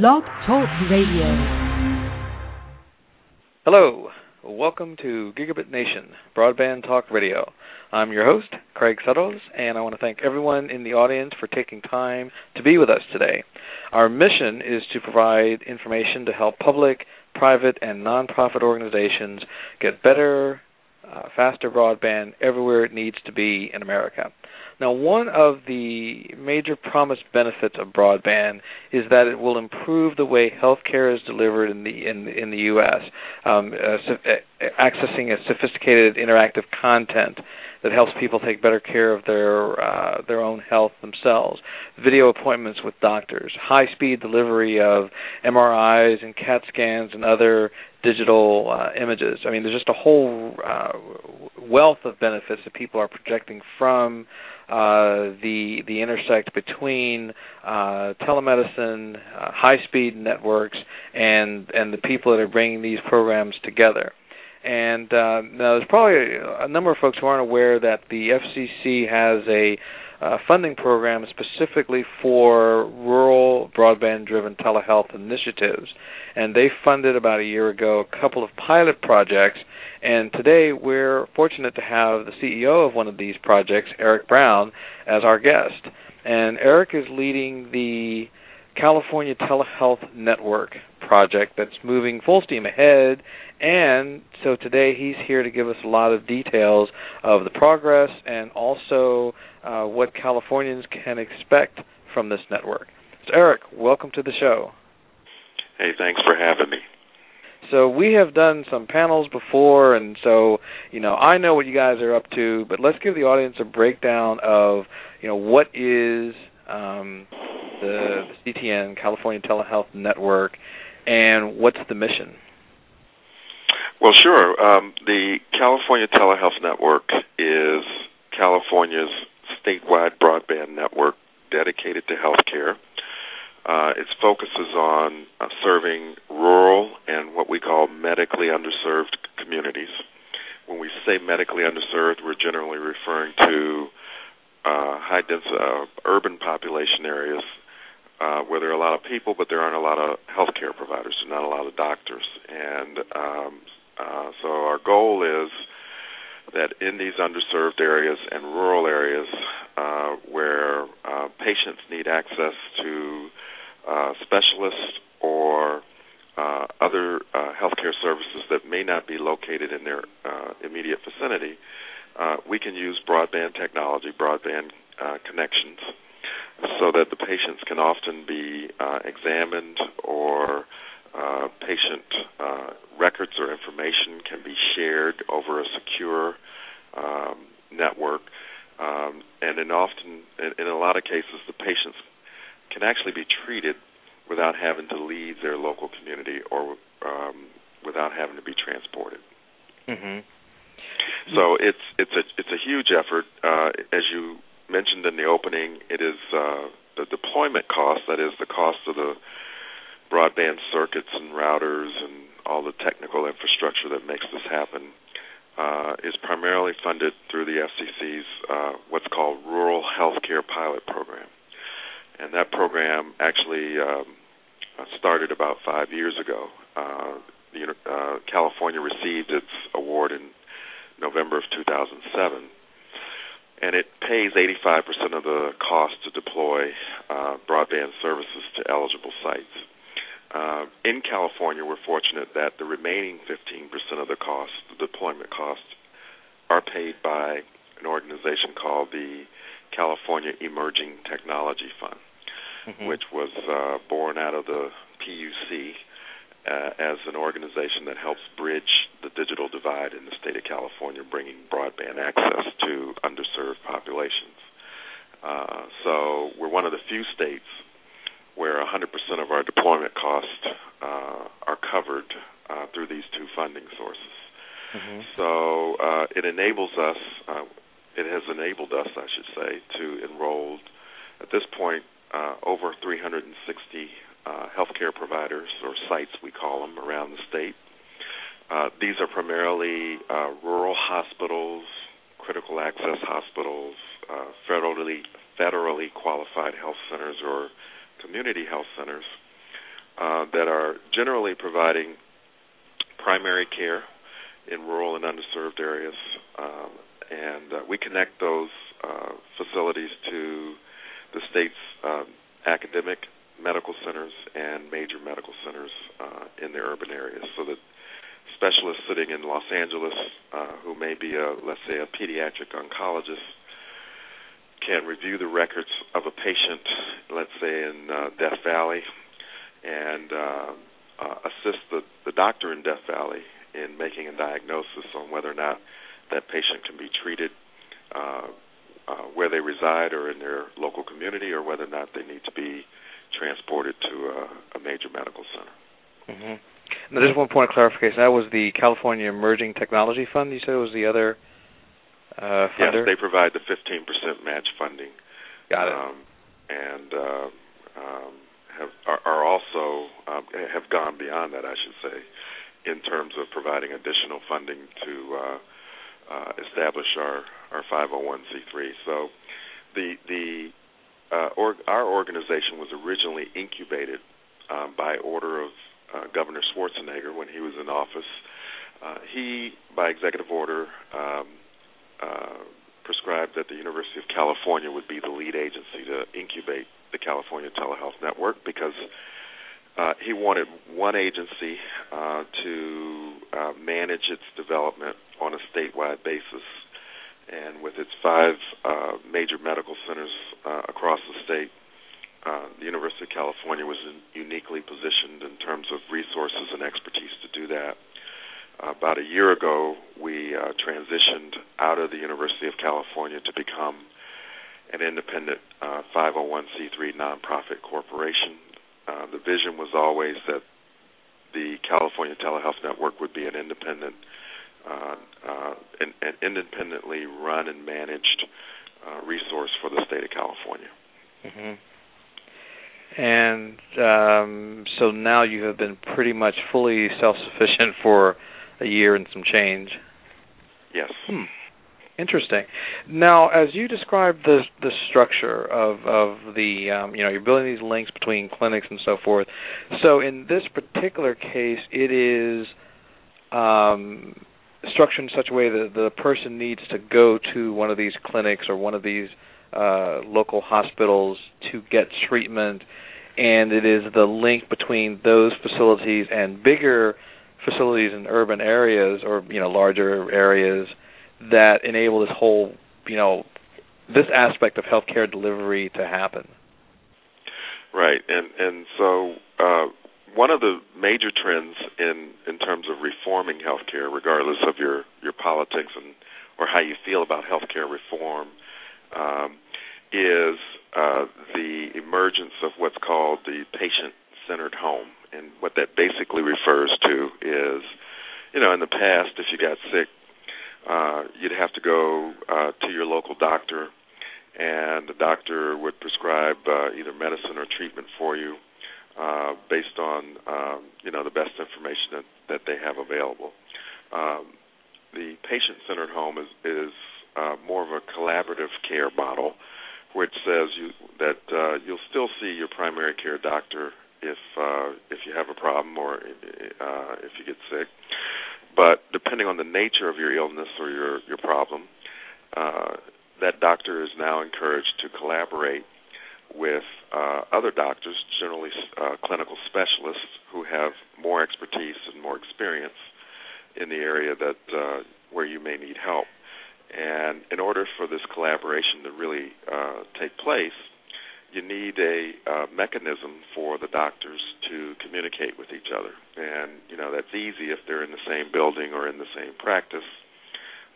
Blog Talk Radio. Hello, welcome to Gigabit Nation Broadband Talk Radio. I'm your host, Craig Settles, and I want to thank everyone in the audience for taking time to be with us today. Our mission is to provide information to help public, private, and nonprofit organizations get better, uh, faster broadband everywhere it needs to be in America. Now, one of the major promised benefits of broadband is that it will improve the way healthcare is delivered in the in in the U.S. Um, uh, so, uh, accessing a sophisticated interactive content that helps people take better care of their uh, their own health themselves. Video appointments with doctors, high speed delivery of MRIs and CAT scans and other digital uh, images. I mean, there's just a whole uh, wealth of benefits that people are projecting from uh, the the intersect between uh, telemedicine, uh, high-speed networks, and and the people that are bringing these programs together. And uh, now there's probably a number of folks who aren't aware that the FCC has a uh, funding program specifically for rural broadband-driven telehealth initiatives, and they funded about a year ago a couple of pilot projects and today we're fortunate to have the CEO of one of these projects, Eric Brown, as our guest. And Eric is leading the California Telehealth Network project that's moving full steam ahead. And so today he's here to give us a lot of details of the progress and also uh, what Californians can expect from this network. So, Eric, welcome to the show. Hey, thanks for having me. So we have done some panels before, and so you know I know what you guys are up to. But let's give the audience a breakdown of you know what is um, the, CTN California Telehealth Network, and what's the mission. Well, sure. Um, the California Telehealth Network is California's statewide broadband network dedicated to healthcare. Uh, its focuses on uh, serving rural and what we call medically underserved communities. When we say medically underserved, we're generally referring to uh, high density uh, urban population areas uh, where there are a lot of people, but there aren't a lot of healthcare providers, and not a lot of doctors. And um, uh, so our goal is that in these underserved areas and rural areas uh, where uh, patients need access to uh, specialists or uh, other uh, healthcare services that may not be located in their uh, immediate vicinity, uh, we can use broadband technology, broadband uh, connections, so that the patients can often be uh, examined or uh, patient uh, records or information can be shared over a secure um, network. Um, and in often, in, in a lot of cases, the patients can actually be treated without having to leave their local community or um, without having to be transported. Mm-hmm. So it's it's a it's a huge effort. Uh, as you mentioned in the opening, it is uh, the deployment cost. That is the cost of the broadband circuits and routers and all the technical infrastructure that makes this happen. Uh, is primarily funded through the FCC's uh, what's called Rural Healthcare Pilot Program and that program actually um, uh, started about five years ago. Uh, uh, California received its award in November of 2007, and it pays 85% of the cost to deploy uh, broadband services to eligible sites. Uh, in California, we're fortunate that the remaining 15% of the cost, the deployment cost, are paid by an organization called the California Emerging Technology Fund mm-hmm. which was uh, born out of the PUC uh, as an organization that helps bridge the digital divide in the state of California, bringing broadband access to underserved populations. Uh, so we're one of the few states where 100% of our deployment costs uh, are covered uh, through these two funding sources. Mm-hmm. So uh, it enables us, uh, it has enabled us, I should say, to enroll at this point uh, over 360 uh, healthcare providers, or sites we call them, around the state. Uh, these are primarily uh, rural hospitals, critical access hospitals, uh, federally federally qualified health centers, or community health centers, uh, that are generally providing primary care in rural and underserved areas, um, and uh, we connect those uh, facilities to the state's um, academic medical centers and major medical centers uh, in the urban areas, so that specialists sitting in Los Angeles uh, who may be a let's say a pediatric oncologist can review the records of a patient, let's say in uh, Death Valley, and uh, uh, assist the, the doctor in Death Valley in making a diagnosis on whether or not that patient can be treated uh, uh, where they reside or in their local community, or whether or not they need to be transported to a, a major medical center. Mm-hmm. Now, just one point of clarification. That was the California Emerging Technology Fund. You said it was the other uh, funder? Yes, they provide the 15% match funding. Got it. Um, and uh, um, have are, are also um, have gone beyond that, I should say, in terms of providing additional funding to uh, uh, establish our our 501c3. So, the the uh, or, our organization was originally incubated um, by order of uh, Governor Schwarzenegger when he was in office. Uh, he, by executive order, um, uh, prescribed that the University of California would be the lead agency to incubate the California Telehealth Network because uh, he wanted one agency to manage its development on a statewide basis. And with its five uh, major medical centers uh, across the state, uh, the University of California was in, uniquely positioned in terms of resources and expertise to do that. about a year ago, we transitioned out of the University of California to become an independent uh, 501c3 nonprofit corporation. Uh, the vision was always that the California Telehealth Network would be an independent, uh, uh, an, an independently run and managed uh, resource for the state of California. Mm-hmm. And um, so now you have been pretty much fully self-sufficient for a year and some change. Yes. Hmm. Interesting. Now, as you describe the the structure of of the um, you know you're building these links between clinics and so forth. So in this particular case, it is um, structured in such a way that the person needs to go to one of these clinics or one of these uh, local hospitals to get treatment, and it is the link between those facilities and bigger facilities in urban areas or you know larger areas that enable this whole, you know, this aspect of healthcare delivery to happen. Right, and and so uh, one of the major trends in in terms of reforming healthcare, regardless of your your politics and or how you feel about healthcare reform, um, is uh, the emergence of what's called the patient-centered home, and what that basically refers to is, you know, in the past, if you got sick, uh, you'd have to go uh, to your local doctor, and the doctor would prescribe uh, either medicine or treatment for you uh, based on um, you know the best information that, that they have available. Um, the patient-centered home is, is uh, more of a collaborative care model, which says you, that uh, you'll still see your primary care doctor if uh, if you have a problem or uh, if you get sick. But depending on the nature of your illness or your your problem, uh, that doctor is now encouraged to collaborate with uh, other doctors, generally uh, clinical specialists, who have more expertise and more experience in the area that uh, where you may need help. And in order for this collaboration to really uh, take place, you need a uh, mechanism for the doctors to communicate with each other. And, you know, that's easy if they're in the same building or in the same practice.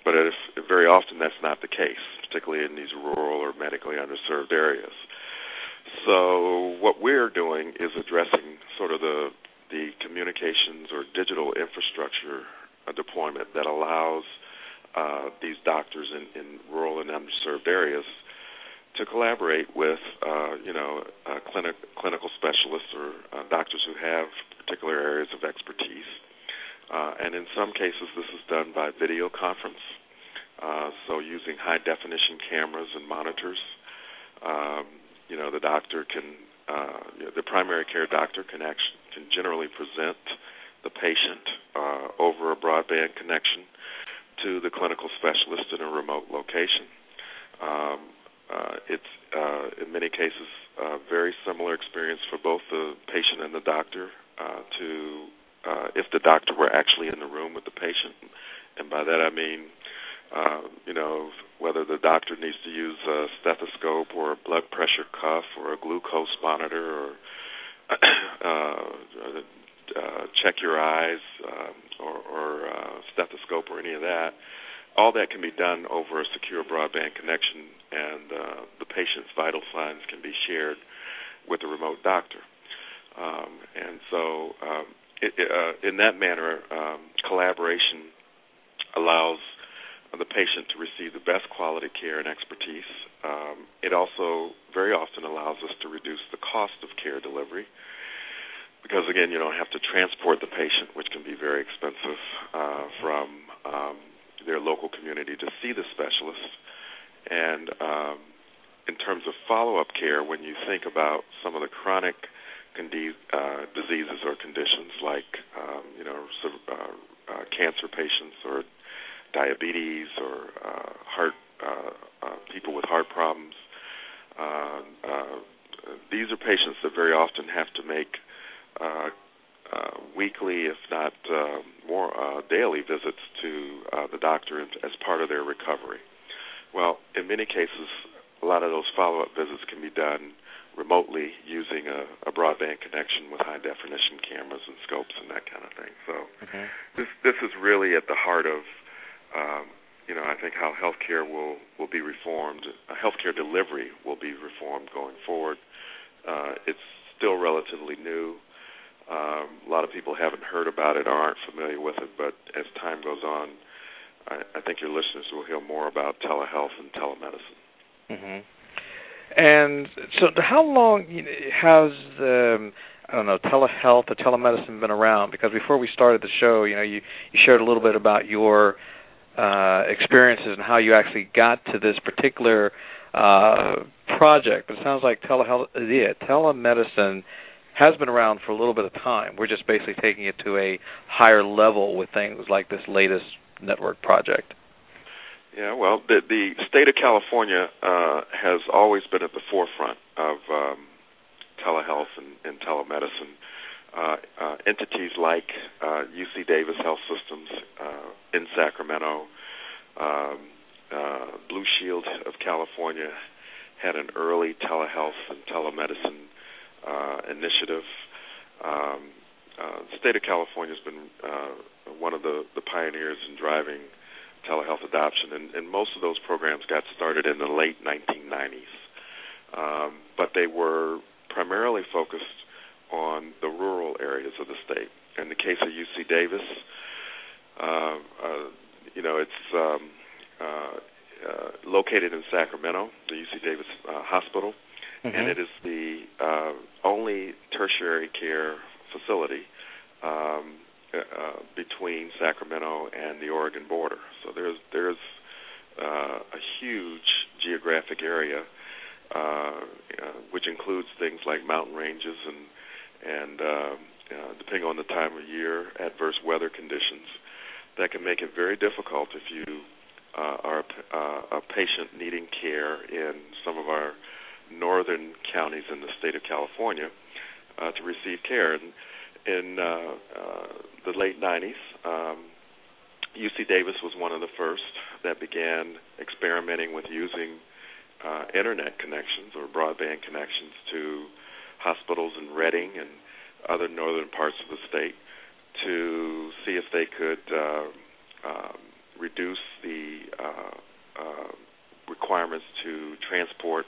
But if, very often that's not the case, particularly in these rural or medically underserved areas. So what we're doing is addressing sort of the the communications or digital infrastructure uh, deployment that allows uh, these doctors in, in rural and underserved areas to collaborate with, uh, you know, uh, clinic, clinical specialists or uh, doctors who have particular areas of expertise. Uh, and in some cases, this is done by video conference, so using high definition cameras and monitors. Um, you know, the doctor can uh, you know, the primary care doctor can actually can generally present the patient uh, over a broadband connection to the clinical specialist in a remote location. Um, uh, it's uh, in many cases a very similar experience for both the patient and the doctor. Uh, to uh, if the doctor were actually in the room with the patient, and by that I mean, uh, you know, whether the doctor needs to use a stethoscope or a blood pressure cuff or a glucose monitor or uh, uh, check your eyes um, or, or uh, stethoscope or any of that. All that can be done over a secure broadband connection, and uh, the patient's vital signs can be shared with a remote doctor. Um, and so, um, it, uh, in that manner, um, collaboration allows the patient to receive the best quality care and expertise. Um, it also very often allows us to reduce the cost of care delivery because again, you don't have to transport the patient, which can be very expensive, uh, from um, their local community to see the specialist. And um, in terms of follow-up care, when you think about some of the chronic condi- uh, diseases or conditions like, um, you know, uh, uh, cancer patients or diabetes or uh, heart uh, uh, people with heart problems. Uh, uh, these are patients that very often have to make uh, uh, weekly, if not uh, more uh, daily visits to uh, the doctor as part of their recovery. Well, in many cases, a lot of those follow-up visits can be done remotely using a, a broadband connection with high definition cameras and scopes and that kind of thing. So mm-hmm. this this is really at the heart of um, you know I think how healthcare will will be reformed. Uh, healthcare delivery will be reformed going forward. Uh, it's still relatively new. Um, a lot of people haven't heard about it or aren't familiar with it, but as time goes on, I, I think your listeners will hear more about telehealth and telemedicine. Mm-hmm. And so, how long has the I don't know telehealth or telemedicine been around? Because before we started the show, you know, you you shared a little bit about your uh, experiences and how you actually got to this particular uh, project. But it sounds like telehealth, yeah, telemedicine has been around for a little bit of time. We're just basically taking it to a higher level with things like this latest network project. Yeah, well, the, the state of California uh, has always been at the forefront of um, telehealth and, and telemedicine. Uh, uh, entities like UC uh, Davis Health Systems uh, in Sacramento, um, uh, Blue Shield of California had an early telehealth and telemedicine uh, initiative. Um, uh, the state of California has been uh, one of the, the pioneers in driving telehealth adoption, and, and most of those programs got started in the late 1990s. Um, but they were primarily focused on the rural areas of the state. In the case of UC Davis, uh, uh, you know, it's um, uh, uh, located in Sacramento, the UC Davis uh, Hospital mm-hmm. and it is the uh, only tertiary care facility um, uh, between Sacramento and the Oregon border. So there's there's uh, a huge geographic area, uh, uh, which includes things like mountain ranges and and uh, uh, depending on the time of year, adverse weather conditions that can make it very difficult if you uh, are uh, a patient needing care in some of our northern counties in the state of California uh, to receive care. And in uh, uh, the late 90s, um, UC Davis was one of the first that began experimenting with using uh, internet connections or broadband connections to hospitals in Redding and other northern parts of the state to see if they could uh, um, reduce the uh, uh, requirements to transport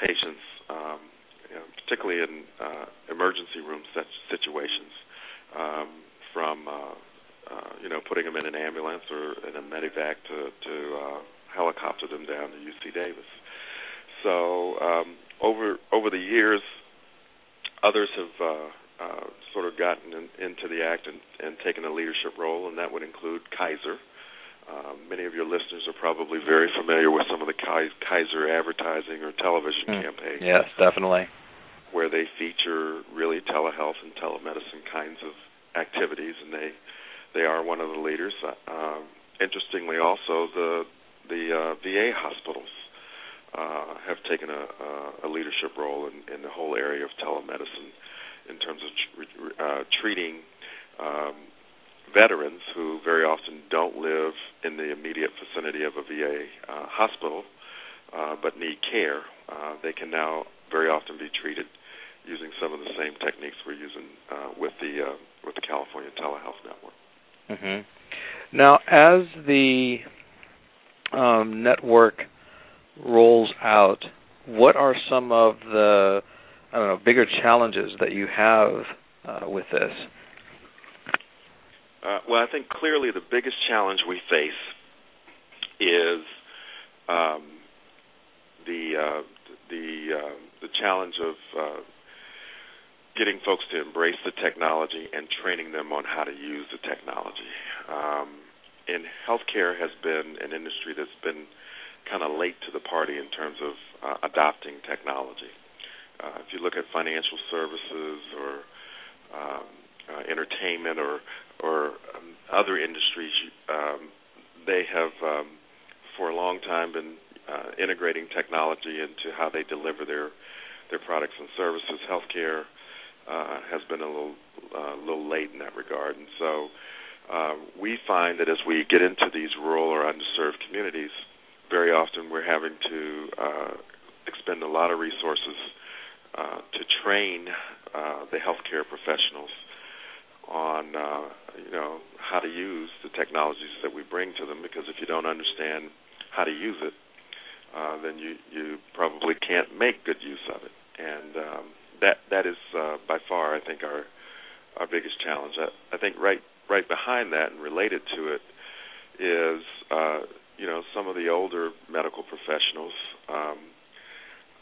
patients, um, you know, particularly in uh, emergency room situations, um, from uh, uh, you know putting them in an ambulance or in a medevac to to helicopter them down to UC Davis. So um, over over the years, others have uh, uh, sort of gotten in, into the act and, and taken a leadership role, and that would include Kaiser, um, many of your listeners are probably very familiar with some of the Kaiser advertising or television mm. campaigns. Yes, definitely. where they feature really telehealth and telemedicine kinds of activities, and they they are one of the leaders. Uh, interestingly, also the the uh, VA hospitals uh, have taken a, a leadership role in, in the whole area of telemedicine in terms of tr- uh, treating um, veterans who very often don't live in the immediate vicinity of a VA uh, hospital uh, but need care. Uh, they can now very often be treated using some of the same techniques we're using uh, with the with the California Telehealth Network. Mm-hmm. Now, as the um, network rolls out, what are some of the I don't know bigger challenges that you have uh, with this? Uh, well, I think clearly the biggest challenge we face is um, the uh, the uh, the challenge of uh, getting folks to embrace the technology and training them on how to use the technology. Um, and healthcare has been an industry that's been kind of late to the party in terms of uh, adopting technology. Uh, if you look at financial services or um, uh, entertainment or or um, other industries, um, they have um, for a long time been uh, integrating technology into how they deliver their their products and services. Healthcare uh, has been a little uh, little late in that regard, and so uh, we find that as we get into these rural or underserved communities, very often we're having to uh, expend a lot of resources uh, to train uh, the healthcare professionals on uh, you know how to use the technologies that we bring to them. Because if you don't understand how to use it, uh, then you you probably can't make good use of it. And um, that that is uh, by far, I think, our our biggest challenge. I, I think right right behind that and related to it is uh, you know some of the older medical professionals um,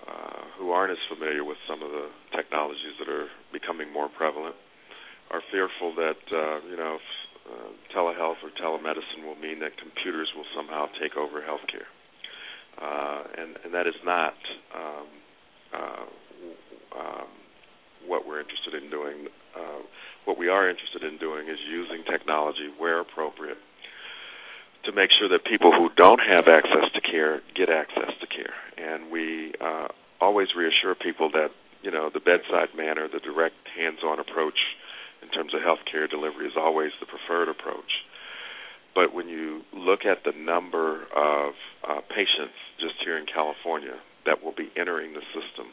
uh, who aren't as familiar with some of the technologies that are becoming more prevalent are fearful that uh, you know uh, telehealth or telemedicine will mean that computers will somehow take over healthcare, uh, and and that is not um, uh, um, what we're interested in doing. Uh, what we are interested in doing is using technology where appropriate to make sure that people who don't have access to care get access to care. And we uh, always reassure people that you know the bedside manner, the direct hands-on approach in terms of healthcare delivery is always the preferred approach. But when you look at the number of uh, patients just here in California that will be entering the system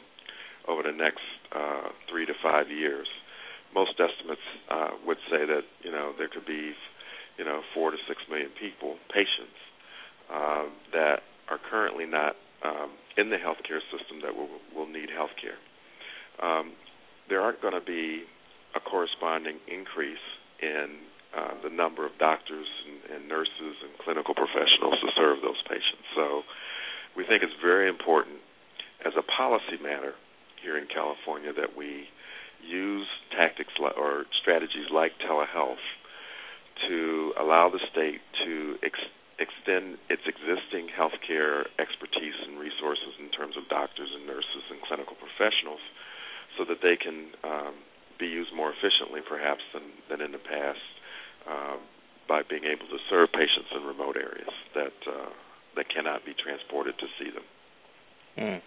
over the next uh, three to five years. Most estimates uh, would say that you know there could be you know four to six million people, patients uh, that are currently not um, in the healthcare system that will will need healthcare. Um, there aren't going to be a corresponding increase in uh, the number of doctors and, and nurses and clinical professionals to serve those patients. So we think it's very important as a policy matter here in California that we use tactics or strategies like telehealth to allow the state to ex- extend its existing healthcare expertise and resources in terms of doctors and nurses and clinical professionals so that they can um, be used more efficiently perhaps than, than in the past uh, by being able to serve patients in remote areas that uh, that cannot be transported to see them. Mm.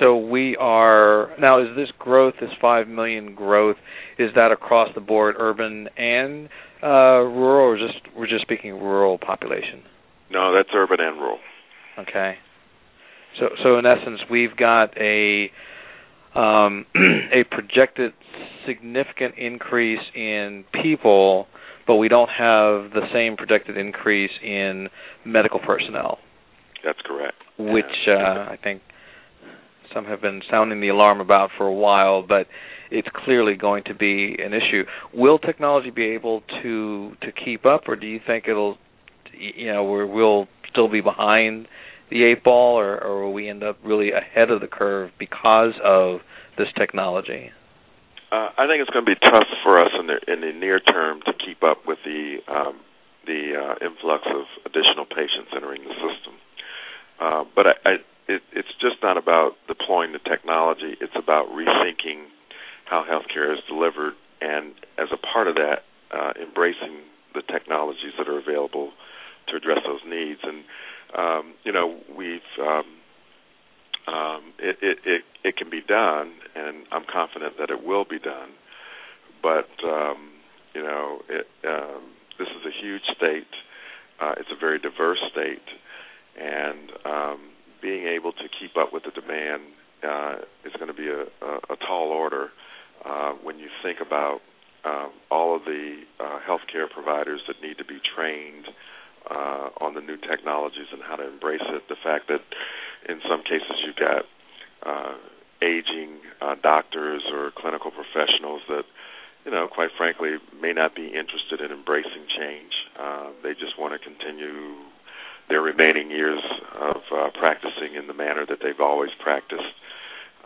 So we are now. Is this growth, this five million growth, is that across the board, urban and uh, rural, or just we're just speaking rural population? No, that's urban and rural. Okay. So, so in essence, we've got a um, a projected significant increase in people, but we don't have the same projected increase in medical personnel. That's correct. Which uh, I think some have been sounding the alarm about for a while, but it's clearly going to be an issue. Will technology be able to to keep up, or do you think it'll, you know, we'll still be behind the eight ball, or, or will we end up really ahead of the curve because of this technology? Uh, I think it's going to be tough for us in the in the near term to keep up with the um, the uh, influx of additional patients entering the system. Uh, but I, I it, it's just not about deploying the technology. It's about rethinking how healthcare is delivered, and as a part of that, uh, embracing the technologies that are available to address those needs. And um, you know, we've um, um, it, it, it it can be done, and I'm confident that it will be done. But um, you know, it, um, this is a huge state. Uh, it's a very diverse state, and um, being able to keep up with the demand uh, is going to be a, a, a tall order uh, when you think about um, all of the uh, healthcare providers that need to be trained uh, on the new technologies and how to embrace it. The fact that in some cases you've got uh, aging uh, doctors or clinical professionals that you know, quite frankly, may not be interested in embracing change. Uh, they just want to continue their remaining years of uh, practicing in the manner that they've always practiced.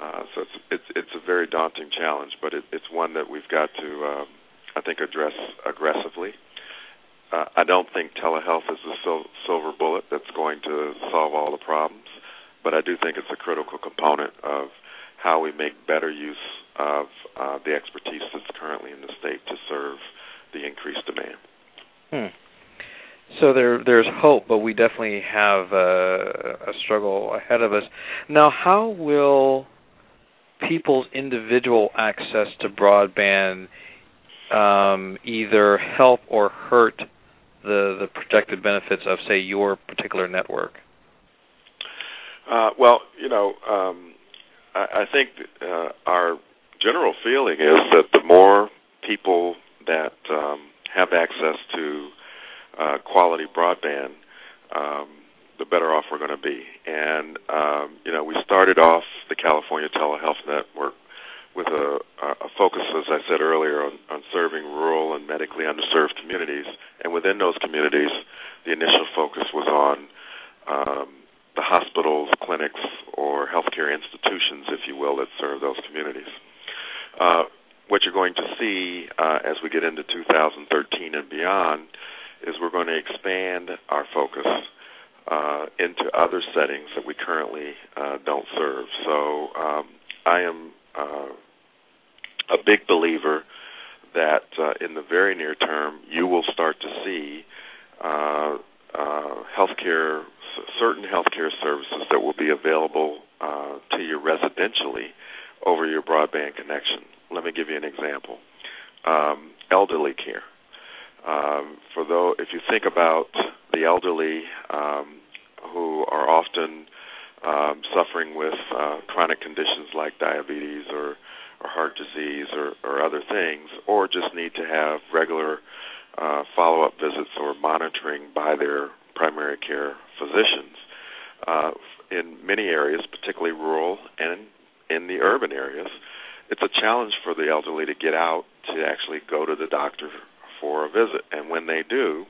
Uh, so it's, it's it's a very daunting challenge, but it, it's one that we've got to, um, I think, address aggressively. Uh, I don't think telehealth is the sil- silver bullet that's going to solve all the problems, but I do think it's a critical component of how we make better use of uh, the expertise that's currently in the state to serve the increased demand. Hmm. So there, there's hope, but we definitely have a, a struggle ahead of us. Now, how will people's individual access to broadband um, either help or hurt the the projected benefits of, say, your particular network? Uh, well, you know, um, I, I think uh, our general feeling is that the more people that um, have access to uh, quality broadband, um, the better off we're going to be. And um, you know, we started off the California Telehealth Network with a, a focus, as I said earlier, on, on serving rural and medically underserved communities. And within those communities, the initial focus was on um, the hospitals, clinics, or healthcare institutions, if you will, that serve those communities. Uh, what you're going to see uh, as we get into 2013 and beyond is we're going to expand our focus uh, into other settings that we currently uh, don't serve. So um, I am uh, a big believer that uh, in the very near term you will start to see uh, uh, healthcare, certain healthcare services that will be available to you residentially over your broadband connection. Let me give you an example. Um, elderly care. Um, for though, if you think about the elderly um, who are often um, suffering with uh, chronic conditions like diabetes or, or heart disease or, or other things, or just need to have regular uh, follow-up visits or monitoring by their primary care physicians. Uh, in many areas, particularly rural and in the urban areas, it's a challenge for the elderly to get out to actually go to the doctor for a visit. And when they do,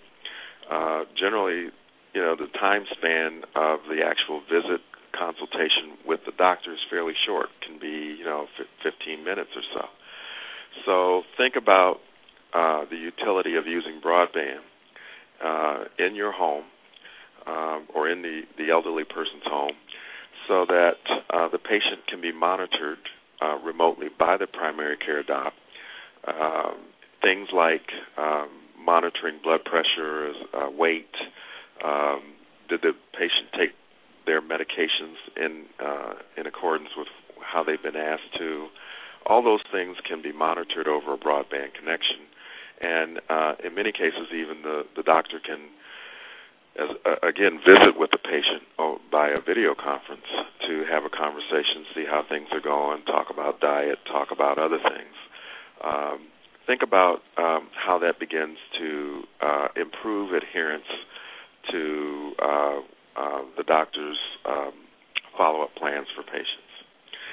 uh, generally, you know, the time span of the actual visit consultation with the doctor is fairly short, can be, you know, 15 minutes or so. So think about uh, the utility of using broadband uh, in your home um, or in the, the elderly person's home so that uh, the patient can be monitored uh, remotely by the primary care doc. Um, things like um, monitoring blood pressure, uh, weight, um, did the patient take their medications in uh, in accordance with how they've been asked to. All those things can be monitored over a broadband connection, and uh, in many cases, even the the doctor can as, uh, again, visit with the patient by a video conference to have a conversation, see how things are going, talk about diet, talk about other things. Um, think about um, how that begins to uh, improve adherence to uh, uh, the doctor's um, follow-up plans for patients.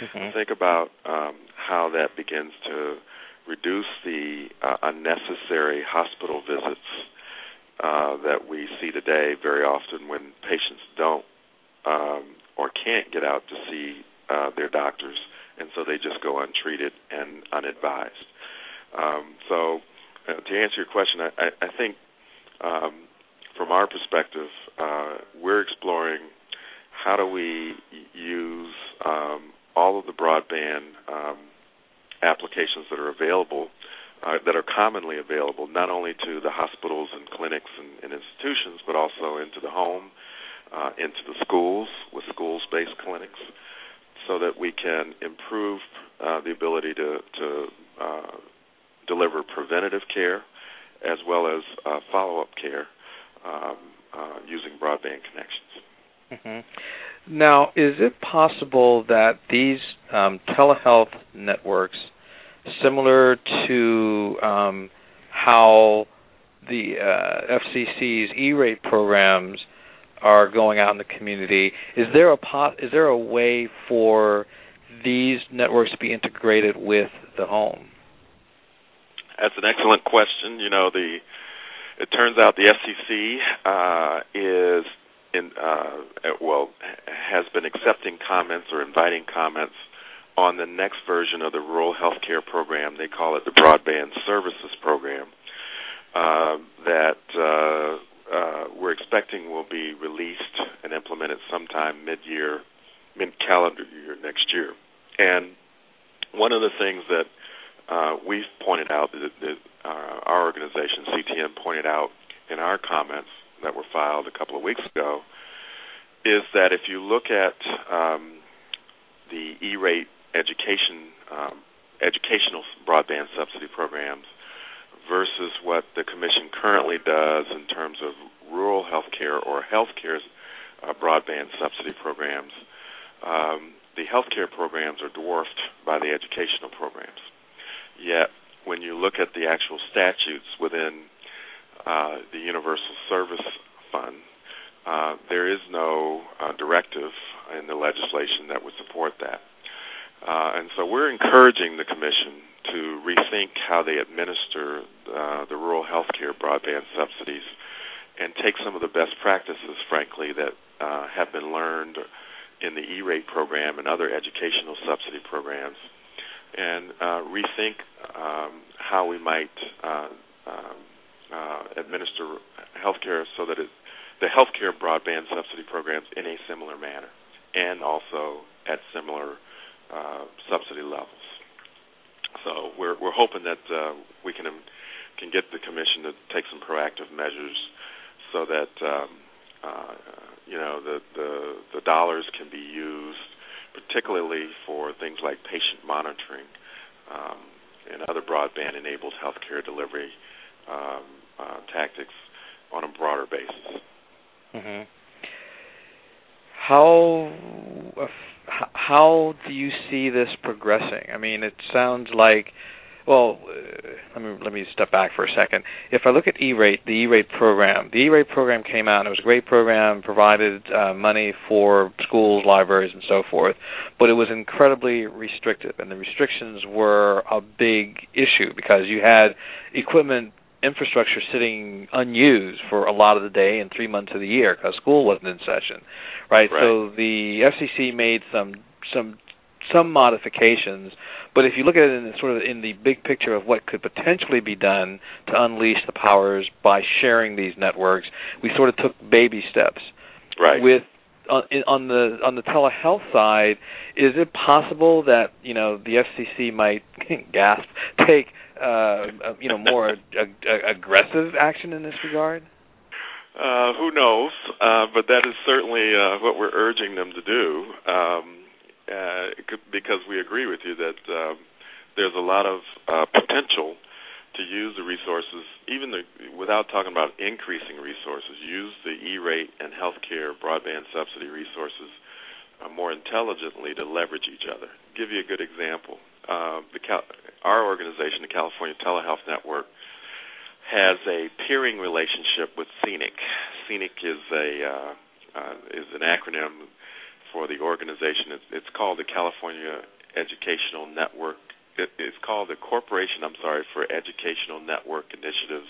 Mm-hmm. Think about um, how that begins to reduce the uh, unnecessary hospital visits uh, that we see today very often when patients don't um, or can't get out to see uh, their doctors, and so they just go untreated and unadvised. Um, so, uh, to answer your question, I, I, I think um, from our perspective, uh, we're exploring how do we use um, all of the broadband um, applications that are available, uh, that are commonly available, not only to the hospitals and clinics and, and institutions, but also into the home, uh, into the schools with schools-based clinics, so that we can improve uh, the ability to, to uh, deliver preventative care as well as uh, follow-up care um, uh, using broadband connections. Mm-hmm. Now, is it possible that these um, telehealth networks, similar to um, how the uh, FCC's E-rate programs are going out in the community, is there a po- is there a way for these networks to be integrated with the home? That's an excellent question. You know, the it turns out the FCC uh, is in uh, well has been accepting comments or inviting comments on the next version of the rural health care program. They call it the Broadband Services Program. Uh, that uh, uh, we're expecting will be released and implemented sometime mid-year, mid-calendar year next year. And one of the things that uh, we've pointed out that, that uh, our organization CTN pointed out in our comments that were filed a couple of weeks ago is that if you look at um, the E-rate education um, educational broadband subsidy programs versus what the commission currently does in terms of rural health care or healthcare uh, broadband subsidy programs, um, the healthcare programs are dwarfed by the educational programs. Yet, when you look at the actual statutes within uh, the Universal Service Fund, uh, there is no uh, directive in the legislation that would support that. Uh, and so we're encouraging the Commission to rethink how they administer uh, the rural health care broadband subsidies and take some of the best practices, frankly, that uh, have been learned in the E-rate program and other educational subsidy programs, and uh, rethink um, how we might uh, um, uh, administer healthcare so that it, the healthcare broadband subsidy programs in a similar manner, and also at similar subsidy levels. So we're we're hoping that we can um, can get the commission to take some proactive measures so that um, uh, you know the, the the dollars can be used particularly for things like patient monitoring um, and other broadband enabled healthcare delivery um, uh, tactics on a broader basis. Mm-hmm. How how do you see this progressing? I mean, it sounds like well, uh, let me let me step back for a second. If I look at E-rate, the E-rate program, the E-rate program came out and it was a great program, provided uh, money for schools, libraries, and so forth, but it was incredibly restrictive, and the restrictions were a big issue because you had equipment infrastructure sitting unused for a lot of the day and three months of the year because school wasn't in session, right? right? So the FCC made some some some modifications, but if you look at it in the, sort of in the big picture of what could potentially be done to unleash the powers by sharing these networks, we sort of took baby steps. Right. With on, on the on the telehealth side, is it possible that you know the FCC might gasp take uh, you know more ag- aggressive action in this regard? Uh, who knows? Uh, but that is certainly uh, what we're urging them to do. Um, uh, because we agree with you that uh, there's a lot of uh, potential to use the resources, even the, without talking about increasing resources, use the E-rate and healthcare broadband subsidy resources uh, more intelligently to leverage each other. give you a good example. Uh, the Cal- our organization, the California Telehealth Network, has a peering relationship with CENIC. CENIC is a uh, uh, is an acronym for the organization. It's, it's called the California Educational Network. It, it's called the Corporation. I'm sorry for Educational Network Initiatives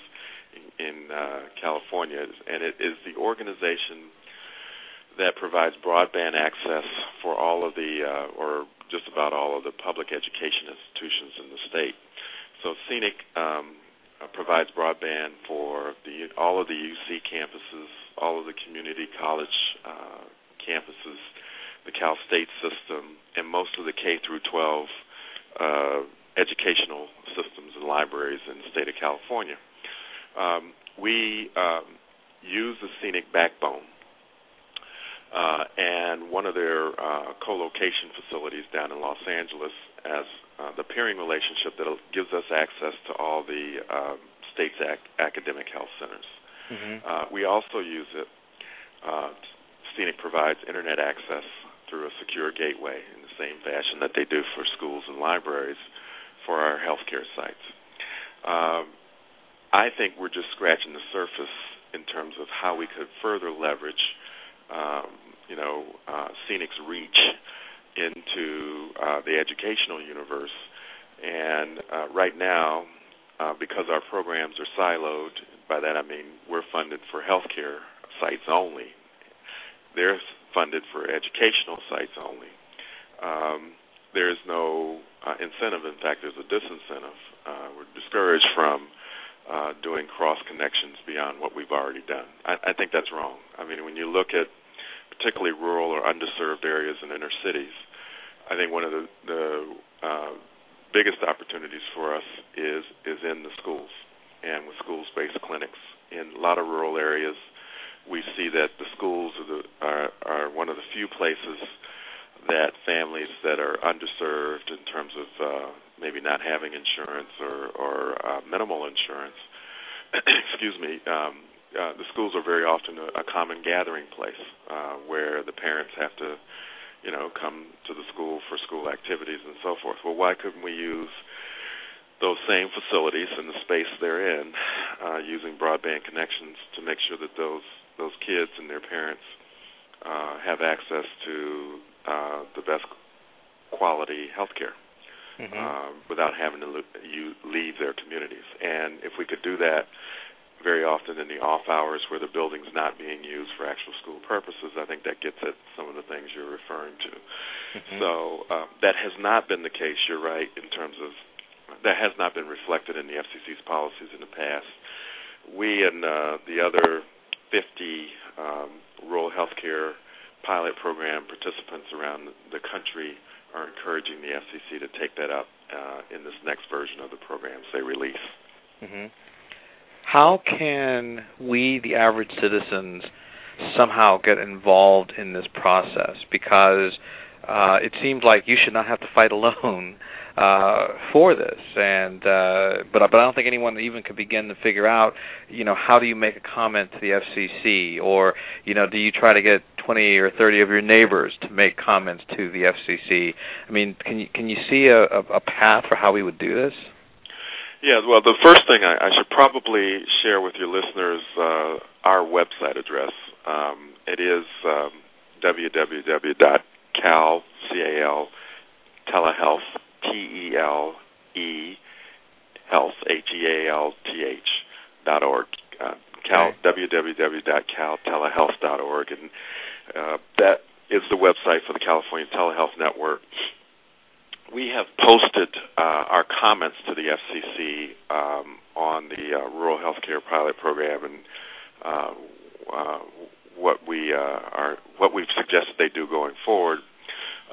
in, in uh, California, and it is the organization that provides broadband access for all of the, uh, or just about all of the public education institutions in the state. So CENIC um, uh, provides broadband for the all of the UC campuses, all of the community college uh, campuses, the Cal State system, and most of the K through 12 uh, educational systems and libraries in the state of California. Um, we um, use the CENIC backbone uh, and one of their uh, co-location facilities down in Los Angeles as uh, the peering relationship that gives us access to all the um, state's ac- academic health centers. Mm-hmm. Uh, we also use it. Uh, CENIC provides internet access through a secure gateway in the same fashion that they do for schools and libraries for our healthcare sites. Um, I think we're just scratching the surface in terms of how we could further leverage, um, you know, uh, CENIC's reach into uh, the educational universe. And uh, right now, uh, because our programs are siloed, by that I mean we're funded for healthcare sites only. They're funded for educational sites only. Um, there's no uh, incentive. In fact, there's a disincentive. Uh, we're discouraged from uh, doing cross connections beyond what we've already done. I, I think that's wrong. I mean, when you look at particularly rural or underserved areas in inner cities, I think one of the, the uh, biggest opportunities for us is is in the schools and with schools-based clinics. In a lot of rural areas, we see that the schools are, the, are, are one of the few places that families that are underserved in terms of uh, maybe not having insurance or, or uh, minimal insurance, excuse me, um, uh, the schools are very often a, a common gathering place uh, where the parents have to, you know, come to the school for school activities and so forth. Well, why couldn't we use those same facilities and the space they're in, uh, using broadband connections to make sure that those those kids and their parents uh, have access to uh, the best quality health care mm-hmm. uh, without having to lo- you leave their communities. And if we could do that very often in the off hours where the building's not being used for actual school purposes, I think that gets at some of the things you're referring to. Mm-hmm. So um, that has not been the case. You're right in terms of that has not been reflected in the FCC's policies in the past. We and uh, the other 50 um, rural healthcare pilot program participants around the country are encouraging the FCC to take that up uh, in this next version of the programs they release. Mm-hmm. How can we, the average citizens, somehow get involved in this process? Because uh, it seems like you should not have to fight alone uh, for this, and uh, but but I don't think anyone even could begin to figure out, you know, how do you make a comment to the FCC, or you know, do you try to get 20 or 30 of your neighbors to make comments to the FCC? I mean, can you can you see a, a path for how we would do this? Yeah, well, the first thing I, I should probably share with your listeners uh, our website address. Um, it is um, T E L E health H E A L T H dot org. Uh, Cal okay. www.caltelehealth dot org, and uh, that is the website for the California Telehealth Network. We have posted uh, our comments to the FCC um, on the uh, Rural Healthcare Pilot Program and uh, uh, what we uh, are, what we've suggested they do going forward.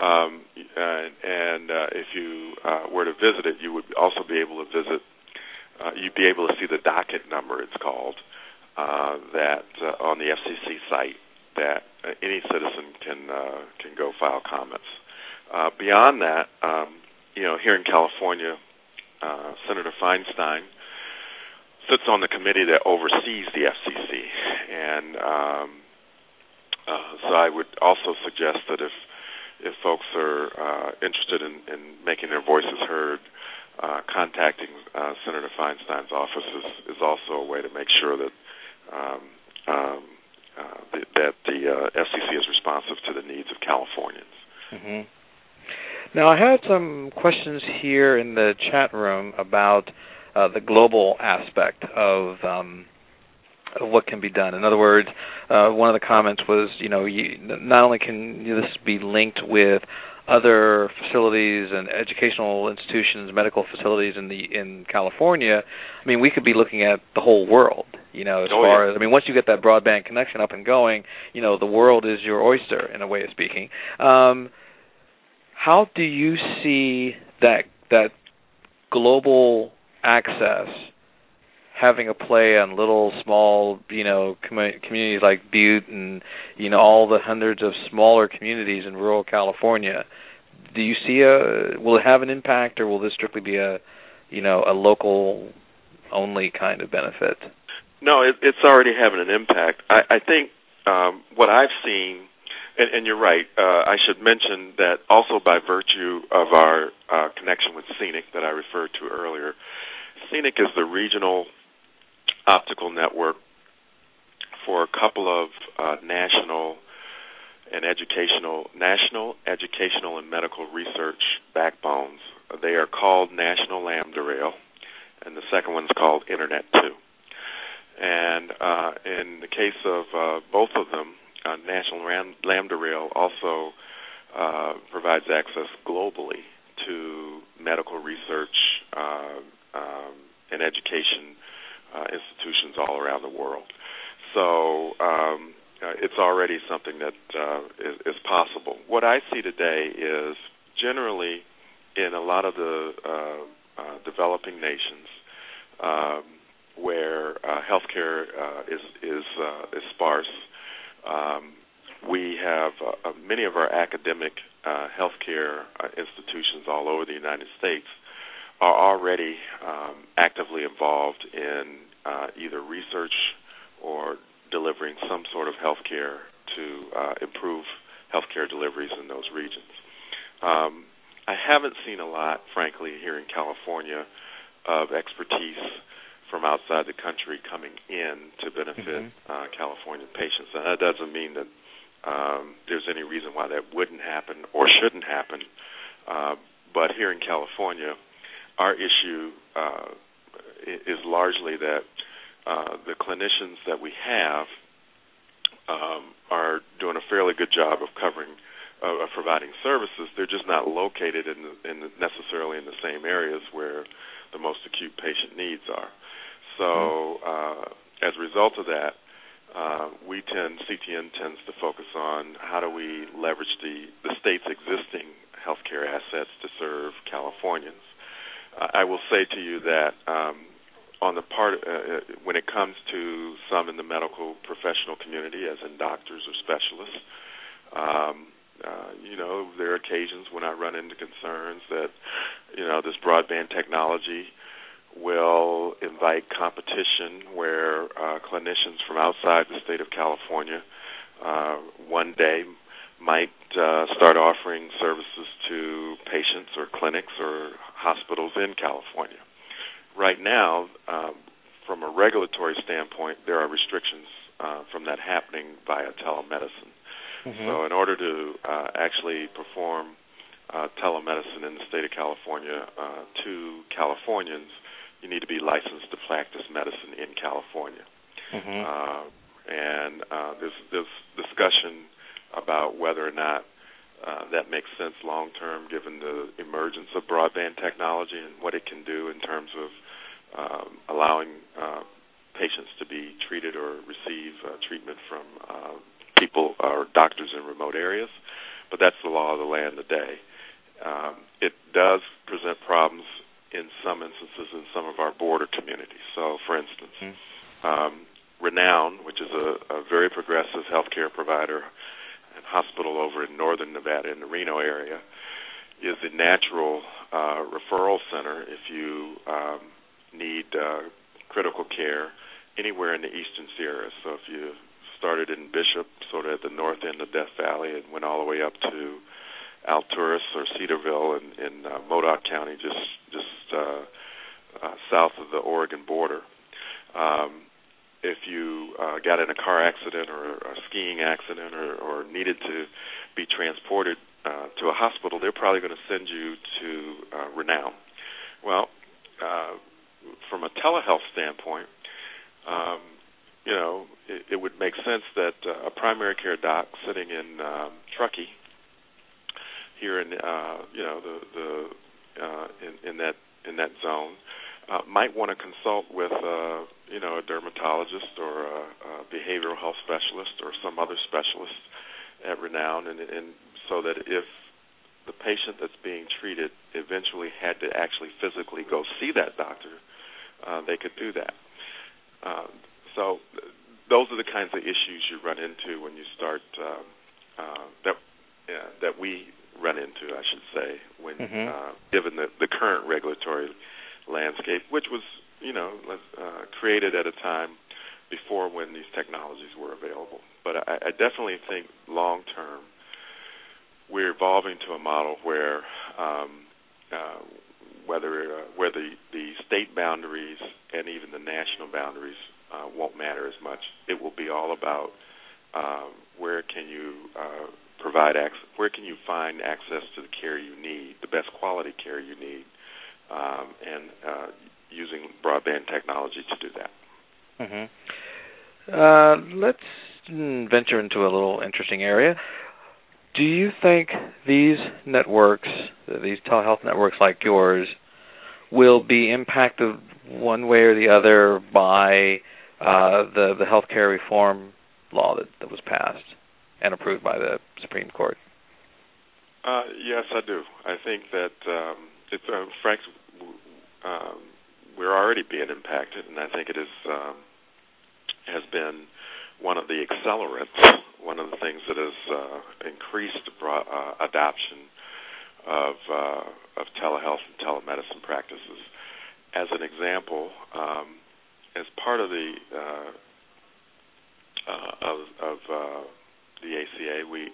Um, and, and uh, if you uh, were to visit it, you would also be able to visit. Uh, you'd be able to see the docket number. It's called uh, that uh, on the FCC site that uh, any citizen can uh, can go file comments. Uh, beyond that, um, you know, here in California, uh, Senator Feinstein sits on the committee that oversees the FCC, and um, uh, so I would also suggest that if if folks are uh, interested in, in making their voices heard, uh, contacting uh, Senator Feinstein's office is, is also a way to make sure that um, um, uh, the, that the uh, FCC is responsive to the needs of Californians. Mm-hmm. Now, I had some questions here in the chat room about uh, the global aspect of um, of what can be done. In other words, uh, one of the comments was, you know, you, not only can this be linked with other facilities and educational institutions, medical facilities in the in California, I mean, we could be looking at the whole world You know, as oh, far yeah. as I mean, once you get that broadband connection up and going, you know, the world is your oyster in a way of speaking. Um, how do you see that that global access having a play on little small you know com- communities like Butte and you know all the hundreds of smaller communities in rural California do you see a will it have an impact or will this strictly be a you know a local only kind of benefit? No it, it's already having an impact. I, I think um, what i've seen and, and you're right uh, i should mention that also by virtue of our uh, connection with CENIC that i referred to earlier CENIC is the regional optical network for a couple of uh, national and educational, national educational and medical research backbones. They are called National Lambda Rail, and the second one is called Internet 2. And uh, in the case of uh, both of them, uh, National Ram- Lambda Rail also uh, provides access globally to medical research uh, um, and education uh, institutions all around the world. So um, uh, it's already something that uh, is, is possible. What I see today is generally in a lot of the uh, uh, developing nations um, where uh, healthcare uh, is is uh, is sparse. Um, we have uh, many of our academic uh, healthcare uh, institutions all over the United States are already um, actively involved in uh, either research or delivering some sort of health care to uh, improve healthcare deliveries in those regions. Um, I haven't seen a lot, frankly, here in California of expertise from outside the country coming in to benefit mm-hmm. uh, California patients. And that doesn't mean that um, there's any reason why that wouldn't happen or shouldn't happen. Uh, but here in California, our issue uh, is largely that uh, the clinicians that we have um, are doing a fairly good job of covering uh, of providing services. They're just not located in, the, in the, necessarily in the same areas where the most acute patient needs are. So, mm-hmm. uh, as a result of that, uh, we tend CTN tends to focus on how do we leverage the the state's existing healthcare assets to serve Californians. I will say to you that um, on the part uh, uh, when it comes to some in the medical professional community, as in doctors or specialists, um, uh, you know, there are occasions when I run into concerns that you know this broadband technology will invite competition where uh, clinicians from outside the state of California uh, one day might uh, start offering services to patients or clinics or hospitals in California. Right now, um, from a regulatory standpoint, there are restrictions uh, from that happening via telemedicine. Mm-hmm. So, in order to uh, actually perform uh, telemedicine in the state of California uh, to Californians, you need to be licensed to practice medicine in California. Mm-hmm. Uh, and uh, there's, there's discussion about whether or not uh, that makes sense long term given the emergence of broadband technology and what it can do in terms of um, allowing uh, patients to be treated or receive uh, treatment from uh, people or doctors in remote areas. But that's the law of the land today. Um, it does present problems in some instances in some of our border communities. So, for instance, mm-hmm. um, Renown, which is a, a very progressive healthcare provider hospital over in northern Nevada in the Reno area, is a natural uh, referral center if you um, need uh, critical care anywhere in the eastern Sierras. So if you started in Bishop, sort of at the north end of Death Valley, and went all the way up to Alturas or Cedarville in, in uh, Modoc County, just just uh, uh, south of the Oregon border. Um, if you uh, got in a car accident or a skiing accident or, or needed to be transported uh, to a hospital, they're probably going to send you to uh, Renown. Well, uh, from a telehealth standpoint, um, you know, it, it would make sense that uh, a primary care doc sitting in um, Truckee, here in uh, you know the the uh, in, in that in that zone, uh, might want to consult with uh, you know a dermatologist or a, a behavioral health specialist or some other specialist at Renown, and, and so that if the patient that's being treated eventually had to actually physically go see that doctor, uh, they could do that. Um, so those are the kinds of issues you run into when you start um, uh, that uh, that we run into, I should say, when mm-hmm. uh, given the, the current regulatory landscape, which was you know uh, created at a time before when these technologies were available. But I, I definitely think long term we're evolving to a model where um, uh, whether uh, where the, the state boundaries and even the national boundaries uh, won't matter as much. It will be all about um, where can you uh, provide access, where can you find access to the care you need, the best quality care you need, um, and uh, using broadband technology to do that. Mm-hmm. Uh, let's venture into a little interesting area. Do you think these networks, these telehealth networks like yours, will be impacted one way or the other by uh, the the healthcare reform law that, that was passed and approved by the Supreme Court? Uh, yes, I do. I think that um, it's uh, Frank. Um, we're already being impacted, and I think it is um, has been one of the accelerants one of the things that has uh, increased broad, uh, adoption of uh, of telehealth and telemedicine practices. As an example, um, as part of the uh, uh, of, of uh, the ACA, we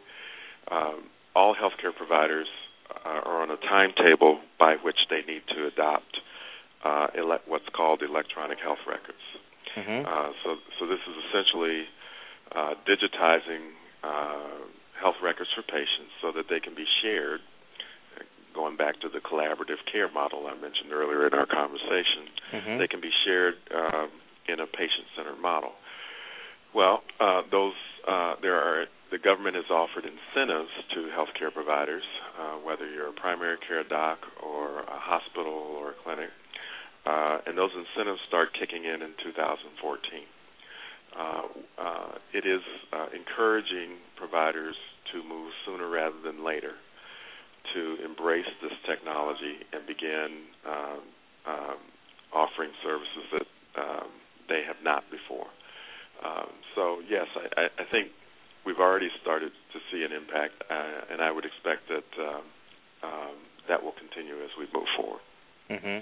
um, all healthcare providers are on a timetable by which they need to adopt ele- what's called electronic health records. Mm-hmm. so, so this is essentially uh, digitizing uh, health records for patients so that they can be shared. Going back to the collaborative care model I mentioned earlier in our conversation, mm-hmm. they can be shared um, in a patient-centered model. Well, uh, those uh, there are the government has offered incentives to healthcare providers, uh, whether you're a primary care doc or a hospital or a clinic, uh, and those incentives start kicking in in 2014 uh, uh, it is uh, encouraging providers to move sooner rather than later to embrace this technology and begin um, um, offering services that um, they have not before. Um, so yes, I, I, think we've already started to see an impact, uh, and I would expect that um, um, that will continue as we move forward. Mm-hmm.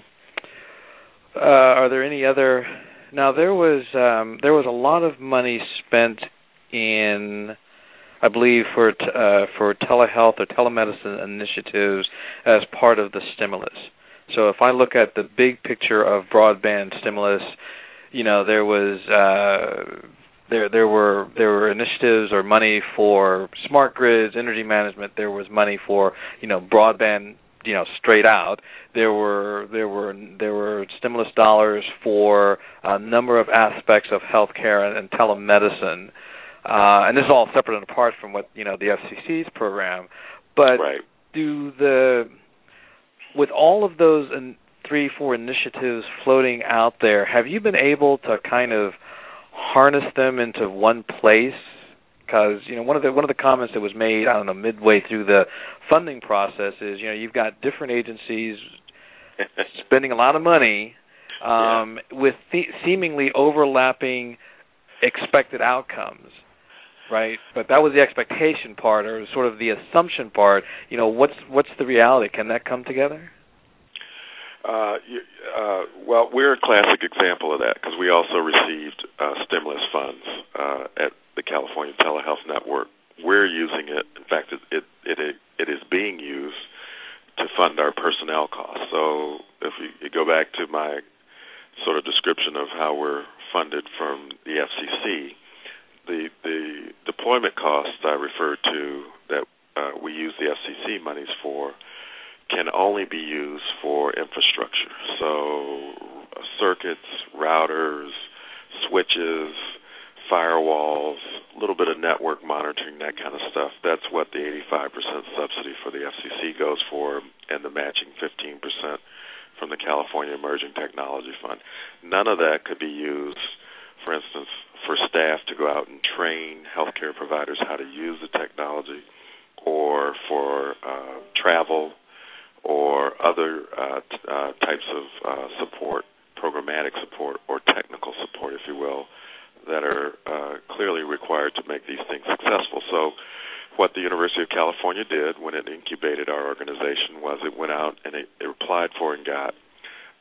Uh, are there any other now there was um, there was a lot of money spent in, I believe, for t- uh, for telehealth or telemedicine initiatives as part of the stimulus. So if I look at the big picture of broadband stimulus, you know there was uh, there there were there were initiatives or money for smart grids, energy management. There was money for you know broadband you know straight out there were there were there were stimulus dollars for a number of aspects of healthcare and, and telemedicine uh, and this is all separate and apart from what you know the FCC's program but right. do the with all of those and three four initiatives floating out there have you been able to kind of harness them into one place? Because you know one of the one of the comments that was made I don't know midway through the funding process is you know you've got different agencies spending a lot of money um, yeah. with the- seemingly overlapping expected outcomes right? But that was the expectation part or sort of the assumption part. You know what's what's the reality? Can that come together uh, uh, well, we're a classic example of that because we also received uh, stimulus funds uh, at the California Telehealth Network. We're using it. In fact, it it it, it is being used to fund our personnel costs. So if you, you go back to my sort of description of how we're funded from the FCC, the the deployment costs I referred to that uh, we use the FCC monies for can only be used for infrastructure. So circuits, routers, switches, firewalls, a little bit of network monitoring, that kind of stuff. That's what the 85% subsidy for the FCC goes for, and the matching 15% from the California Emerging Technology Fund. None of that could be used, for instance, for staff to go out and train healthcare providers how to use the technology, or for uh, travel, or other uh, t- uh, types of uh, support, programmatic support, or technical support, if you will, that are uh, clearly required to make these things successful. So what the University of California did when it incubated our organization was it went out and it, it applied for and got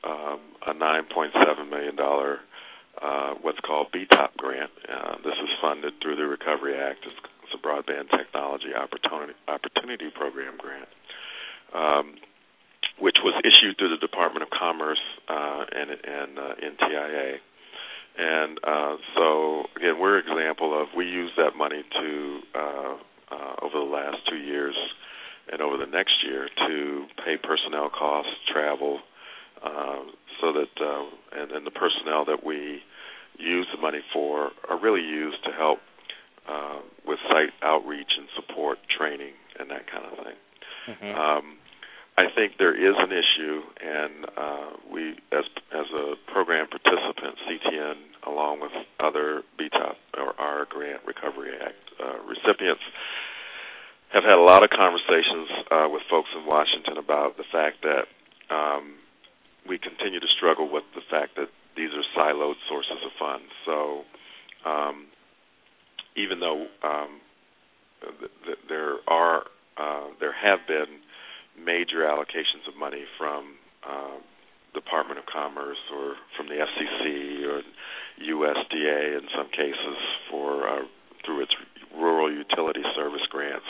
um, a $9.7 million uh, what's called BTOP grant. Uh, this is funded through the Recovery Act. It's, it's a Broadband Technology Opportunity, Opportunity Program grant, um, which was issued through the Department of Commerce uh, and, and uh, NTIA. And uh, so, again, we're an example of we use that money to uh, uh, over the last two years and over the next year to pay personnel costs, travel, uh, so that uh, and, and the personnel that we use the money for are really used to help uh, with site outreach and support, training, and that kind of thing. Mm-hmm. Um, I think there is an issue, and uh, we, as as a program participant, CTN, along with other BTOP or our Grant Recovery Act uh, recipients, have had a lot of conversations uh, with folks in Washington about the fact that um, we continue to struggle with the fact that these are siloed sources of funds. So um, even though um, th- th- there are uh, there have been major allocations of money from uh, Department of Commerce or from the FCC or USDA in some cases for uh, through its rural utility service grants.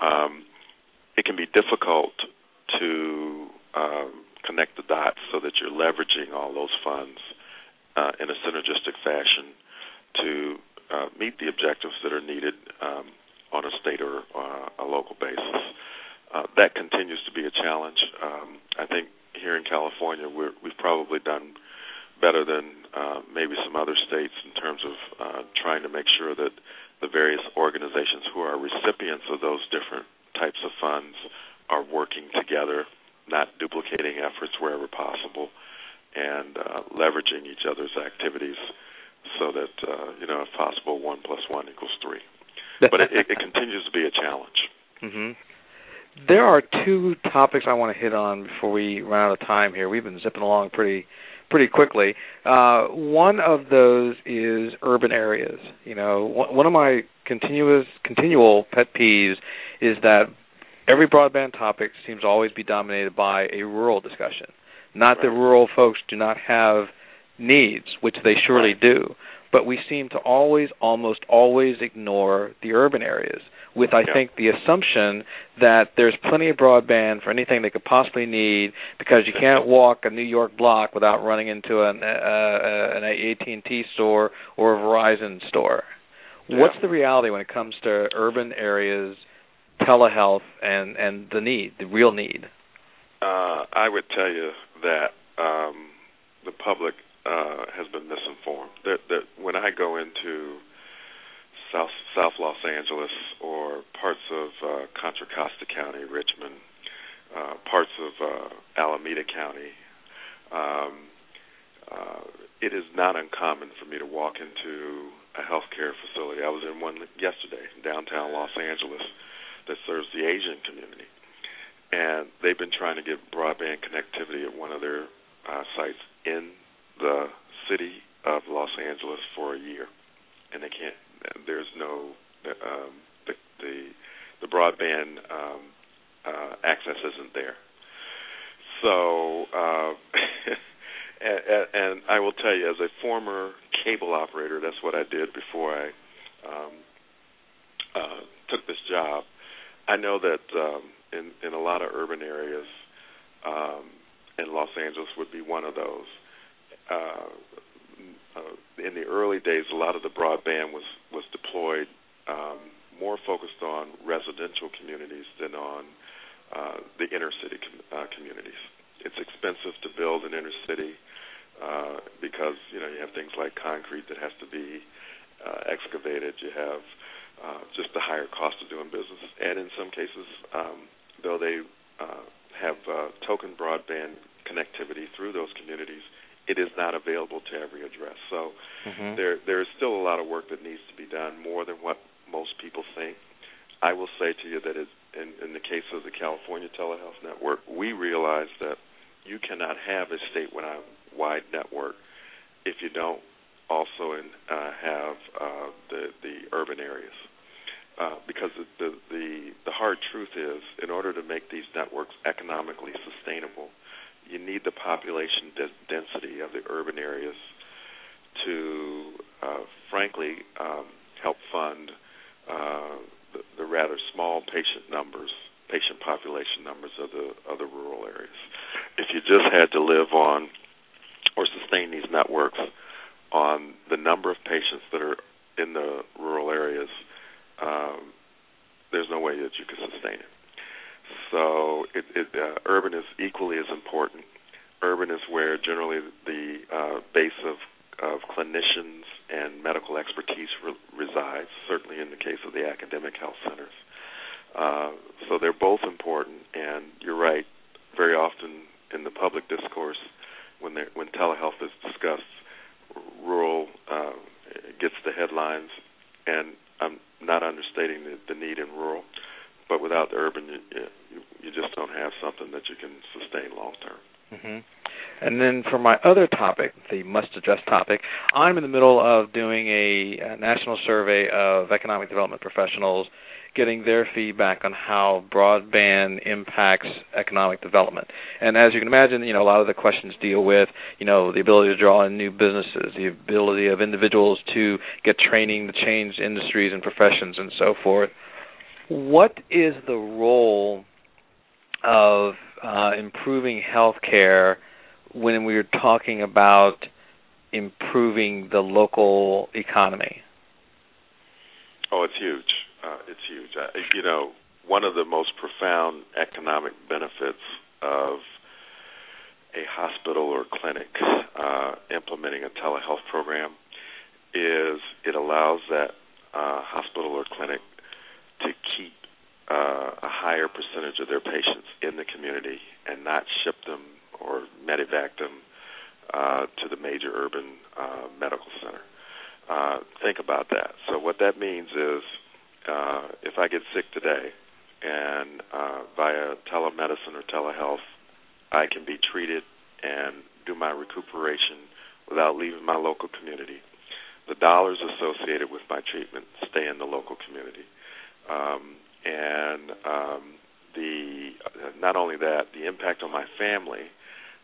Um, it can be difficult to um, connect the dots so that you're leveraging all those funds uh, in a synergistic fashion to uh, meet the objectives that are needed um, on a state or uh, a local basis uh, that continues to be a challenge. Um, I think here in California, we're, we've probably done better than uh, maybe some other states in terms of uh, trying to make sure that the various organizations who are recipients of those different types of funds are working together, not duplicating efforts wherever possible, and uh, leveraging each other's activities so that, uh, you know, if possible, one plus one equals three. But it, it, it continues to be a challenge. Mm-hmm. There are two topics I want to hit on before we run out of time here. We've been zipping along pretty pretty quickly. Uh, one of those is urban areas. You know, one of my continuous continual pet peeves is that every broadband topic seems to always be dominated by a rural discussion. Not right. that rural folks do not have needs, which they surely right. do, but we seem to always, almost always ignore the urban areas with I yeah. think the assumption that there's plenty of broadband for anything they could possibly need because you can't walk a New York block without running into an uh, uh, an AT&T store or a Verizon store. Yeah. What's the reality when it comes to urban areas, telehealth, and and the need, the real need? Uh, I would tell you that um, the public uh, has been misinformed. That, that when I go into South South Los Angeles or parts of uh, Contra Costa County, Richmond, uh, parts of uh, Alameda County. Um, uh, it is not uncommon for me to walk into a healthcare facility. I was in one yesterday in downtown Los Angeles that serves the Asian community, and they've been trying to get broadband connectivity at one of their uh, sites in the city of Los Angeles for a year, and they can't there's no um, the the the broadband um, uh, access isn't there. So, uh, and, and I will tell you, as a former cable operator, that's what I did before I um, uh, took this job. I know that um, in in a lot of urban areas, um, and Los Angeles would be one of those. Uh, uh, in the early days, a lot of the broadband was was deployed um, more focused on residential communities than on uh, the inner city com- uh, communities. It's expensive to build an inner city uh, because you know you have things like concrete that has to be uh, excavated. You have uh, just the higher cost of doing business, and in some cases, um, though they uh, have uh, token broadband connectivity through those communities, it is not available to every address. So mm-hmm. there there is still a lot of work that needs to be done, more than what most people think. I will say to you that it, in, in the case of the California Telehealth Network, we realize that you cannot have a statewide network if you don't also in, uh, have uh, the the urban areas. Uh, because the the the hard truth is, in order to make these networks economically sustainable, you need the population de- density of the urban areas to, uh, frankly, um, help fund uh, the, the rather small patient numbers, patient population numbers of the of the rural areas. If you just had to live on or sustain these networks on the number of patients that are in the rural areas, um, there's no way that you could sustain it. So it, it, uh, urban is equally as important. Urban is where generally the uh, base of, of clinicians and medical expertise re- resides, certainly in the case of the academic health centers. Uh, so they're both important, and you're right. Very often in the public discourse, when when telehealth is discussed, rural uh, gets the headlines, and I'm not understating the, the need in rural, but without the urban, you, you, just don't have something that you can sustain long term. Mm-hmm. And then for my other topic, the must address topic, I'm in the middle of doing a, a national survey of economic development professionals getting their feedback on how broadband impacts economic development. And as you can imagine, you know, a lot of the questions deal with, you know, the ability to draw in new businesses, the ability of individuals to get training to change industries and professions and so forth. What is the role of uh, improving healthcare when we are talking about improving the local economy? Oh, it's huge. Uh, it's huge. Uh, you know, one of the most profound economic benefits of a hospital or clinic uh, implementing a telehealth program is it allows that uh, hospital or clinic to keep uh, a higher percentage of their patients in the community and not ship them or medevac them uh, to the major urban uh, medical center. Uh, think about that. So what that means is uh, if I get sick today and uh, via telemedicine or telehealth, I can be treated and do my recuperation without leaving my local community. The dollars associated with my treatment stay in the local community. Um, and um, the not only that, the impact on my family,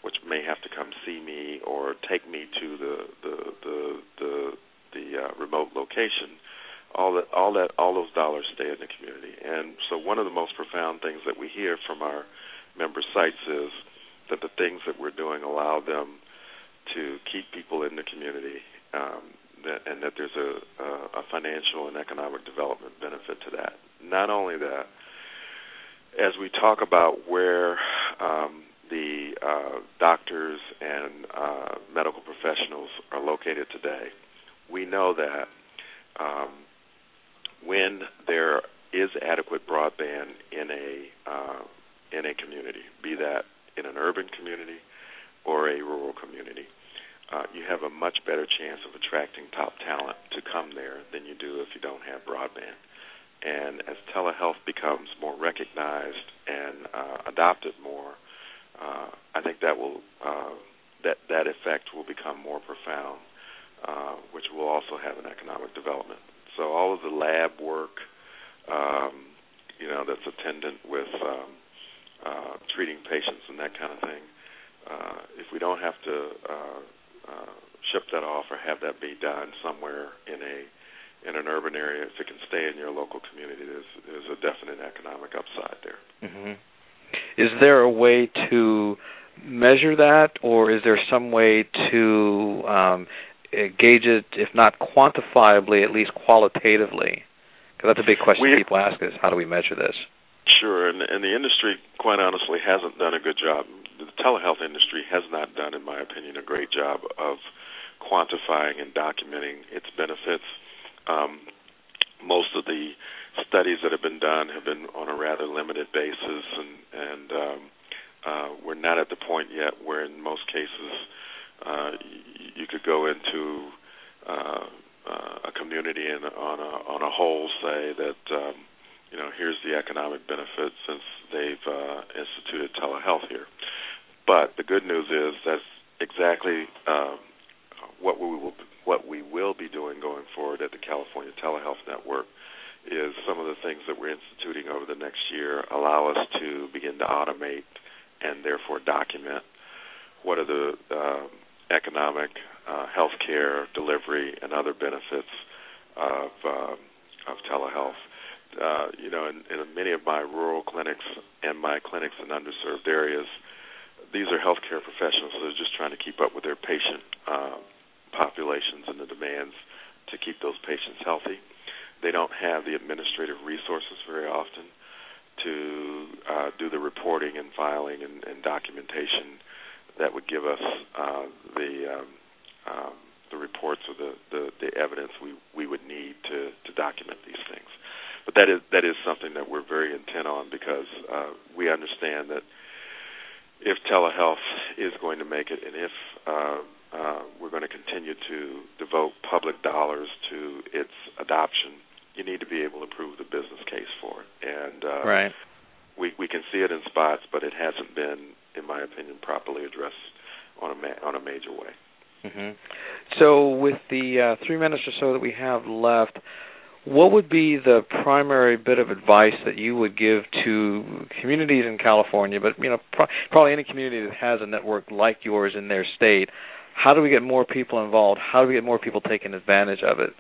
which may have to come see me or take me to the the the the, the uh, remote location, all that all that all those dollars stay in the community. And so one of the most profound things that we hear from our member sites is that the things that we're doing allow them to keep people in the community, um, that, and that there's a, a financial and economic development benefit to that. Not only that, as we talk about where um, the uh, doctors and uh, medical professionals are located today, we know that um, when there is adequate broadband in a uh, in a community, be that in an urban community or a rural community, uh, you have a much better chance of attracting top talent to come there than you do if you don't have broadband. And as telehealth becomes more recognized and uh, adopted more, uh, I think that will uh, that that effect will become more profound, uh, which will also have an economic development so all of the lab work, um, you know, that's attendant with um, uh, treating patients and that kind of thing. Uh, if we don't have to uh, uh, ship that off or have that be done somewhere in a in an urban area, if it can stay in your local community, there's there's a definite economic upside there. Mm-hmm. Is there a way to measure that, or is there some way to um, uh, gauge it, if not quantifiably, at least qualitatively? Because that's a big question we, people ask: is how do we measure this? Sure, and, and the industry, quite honestly, hasn't done a good job. The telehealth industry has not done, in my opinion, a great job of quantifying and documenting its benefits. Um, most of the studies that have been done have been on a rather limited basis, and and um, uh, we're not at the point yet where, in most cases, uh, you could go into uh, uh, a community and on a on a whole say that um, you know here's the economic benefit since they've uh, instituted telehealth here. But the good news is that's exactly um, what we will what we will be doing going forward at the California Telehealth Network is some of the things that we're instituting over the next year allow us to begin to automate and therefore document what are the uh, economic, uh, healthcare delivery, and other benefits of um, of telehealth. Uh, you know, in, in many of my rural clinics and my clinics in underserved areas, these are healthcare professionals that are just trying to keep up with their patient uh, populations and the demands to keep those patients healthy. They don't have the administrative resources very often to uh, do the reporting and filing and, and documentation that would give us uh, the um, um, the reports or the, the, the evidence we, we would need to, to document these things. But that is that is something that we're very intent on because uh, we understand that if telehealth is going to make it, and if uh, uh, we're going to continue to devote public dollars to its adoption, you need to be able to prove the business case for it. And uh, right. we we can see it in spots, but it hasn't been, in my opinion, properly addressed on a ma- on a major way. Mm-hmm. So, with the uh, three minutes or so that we have left, what would be the primary bit of advice that you would give to communities in California, but you know, pro- probably any community that has a network like yours in their state? How do we get more people involved? How do we get more people taking advantage of it?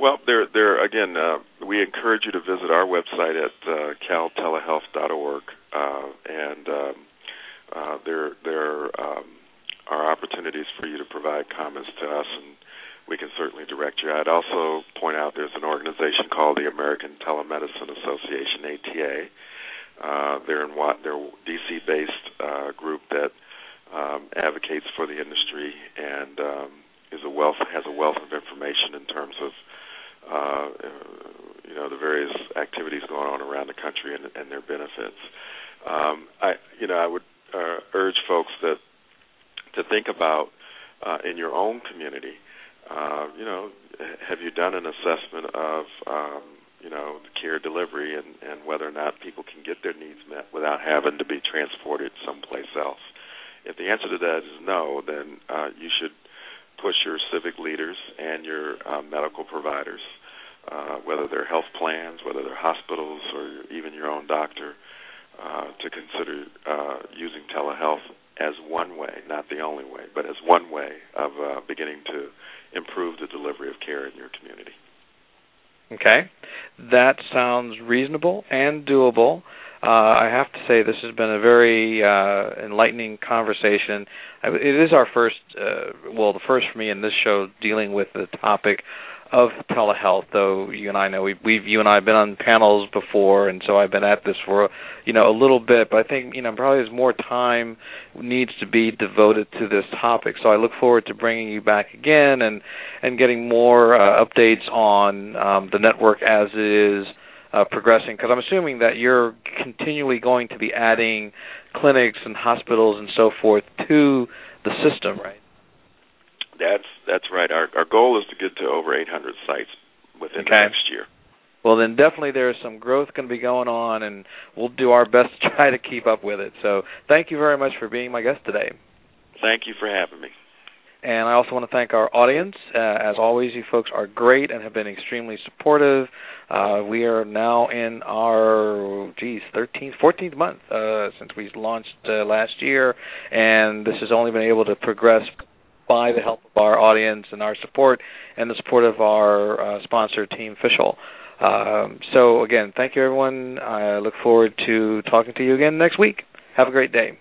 Well, there, there again, uh, we encourage you to visit our website at uh, caltelehealth.org, uh, and um, uh, there, there um, are opportunities for you to provide comments to us, and we can certainly direct you. I'd also point out there's an organization called the American Telemedicine Association (ATA). Uh, they're in what they're DC-based uh, group that um, advocates for the industry and um, is a wealth has a wealth of information in terms of uh, you know the various activities going on around the country and, and their benefits. Um, I you know I would uh, urge folks that to think about uh, in your own community. Uh, you know, have you done an assessment of um, you know the care delivery and, and whether or not people can get their needs met without having to be transported someplace else? If the answer to that is no, then uh, you should push your civic leaders and your uh, medical providers, uh, whether they're health plans, whether they're hospitals, or even your own doctor, uh, to consider uh, using telehealth as one way, not the only way, but as one way of uh, beginning to improve the delivery of care in your community. Okay, that sounds reasonable and doable. Uh, I have to say this has been a very uh, enlightening conversation. It is our first, uh, well, the first for me in this show dealing with the topic of telehealth. Though you and I know we've, we've you and I have been on panels before, and so I've been at this for you know a little bit. But I think you know probably more time needs to be devoted to this topic. So I look forward to bringing you back again and and getting more uh, updates on um, the network as it is uh, progressing? Because I'm assuming that you're continually going to be adding clinics and hospitals and so forth to the system, right? That's that's right. Our our goal is to get to over 800 sites within okay. the next year. Well, then definitely there's some growth going to be going on, and we'll do our best to try to keep up with it. So, thank you very much for being my guest today. Thank you for having me. And I also want to thank our audience. Uh, as always, you folks are great and have been extremely supportive. Uh, we are now in our, geez, 13th, 14th month uh, since we launched uh, last year, and this has only been able to progress by the help of our audience and our support and the support of our uh, sponsor, Team Fishel. Um, so, again, thank you, everyone. I look forward to talking to you again next week. Have a great day.